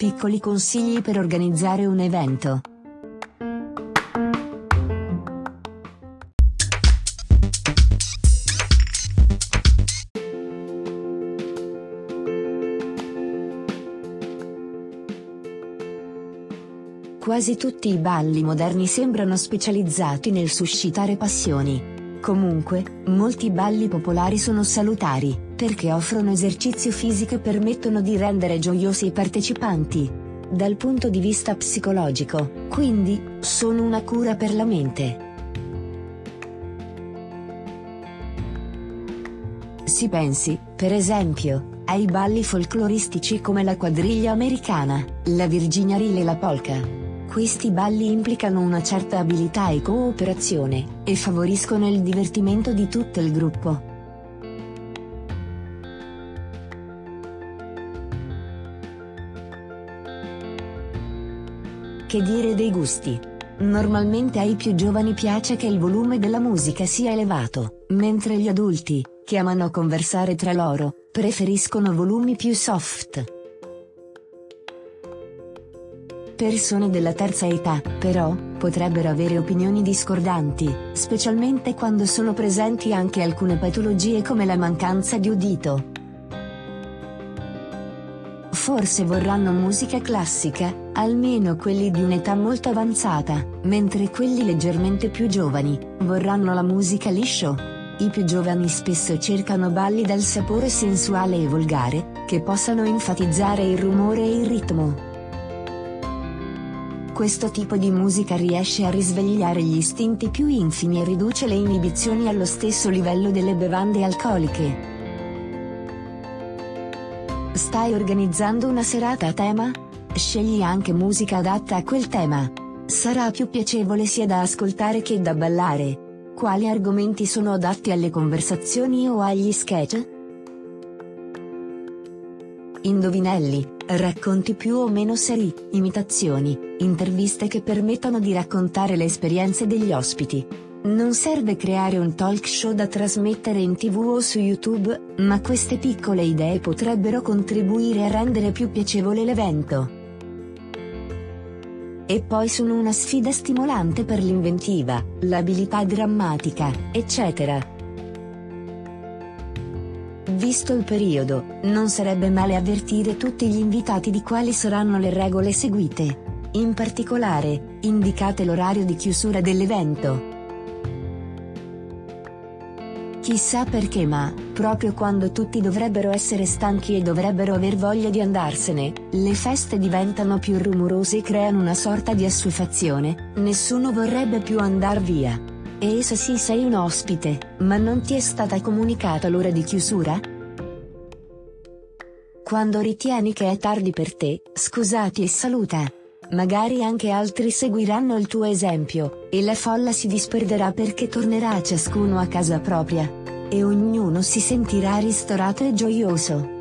Piccoli consigli per organizzare un evento. Quasi tutti i balli moderni sembrano specializzati nel suscitare passioni. Comunque, molti balli popolari sono salutari, perché offrono esercizio fisico e permettono di rendere gioiosi i partecipanti. Dal punto di vista psicologico, quindi, sono una cura per la mente. Si pensi, per esempio, ai balli folcloristici come la quadriglia americana, la Virginia Reel e la polka. Questi balli implicano una certa abilità e cooperazione, e favoriscono il divertimento di tutto il gruppo. Che dire dei gusti? Normalmente ai più giovani piace che il volume della musica sia elevato, mentre gli adulti, che amano conversare tra loro, preferiscono volumi più soft. Persone della terza età, però, potrebbero avere opinioni discordanti, specialmente quando sono presenti anche alcune patologie come la mancanza di udito. Forse vorranno musica classica, almeno quelli di un'età molto avanzata, mentre quelli leggermente più giovani, vorranno la musica liscio. I più giovani spesso cercano balli dal sapore sensuale e volgare, che possano enfatizzare il rumore e il ritmo. Questo tipo di musica riesce a risvegliare gli istinti più infimi e riduce le inibizioni allo stesso livello delle bevande alcoliche. Stai organizzando una serata a tema? Scegli anche musica adatta a quel tema. Sarà più piacevole sia da ascoltare che da ballare. Quali argomenti sono adatti alle conversazioni o agli sketch? Indovinelli, racconti più o meno seri, imitazioni, interviste che permettano di raccontare le esperienze degli ospiti. Non serve creare un talk show da trasmettere in tv o su YouTube, ma queste piccole idee potrebbero contribuire a rendere più piacevole l'evento. E poi sono una sfida stimolante per l'inventiva, l'abilità drammatica, eccetera. Visto il periodo, non sarebbe male avvertire tutti gli invitati di quali saranno le regole seguite. In particolare, indicate l'orario di chiusura dell'evento. Chissà perché ma, proprio quando tutti dovrebbero essere stanchi e dovrebbero aver voglia di andarsene, le feste diventano più rumorose e creano una sorta di assuefazione, nessuno vorrebbe più andar via. E se sì sei un ospite, ma non ti è stata comunicata l'ora di chiusura? Quando ritieni che è tardi per te, scusati e saluta. Magari anche altri seguiranno il tuo esempio, e la folla si disperderà perché tornerà ciascuno a casa propria. E ognuno si sentirà ristorato e gioioso.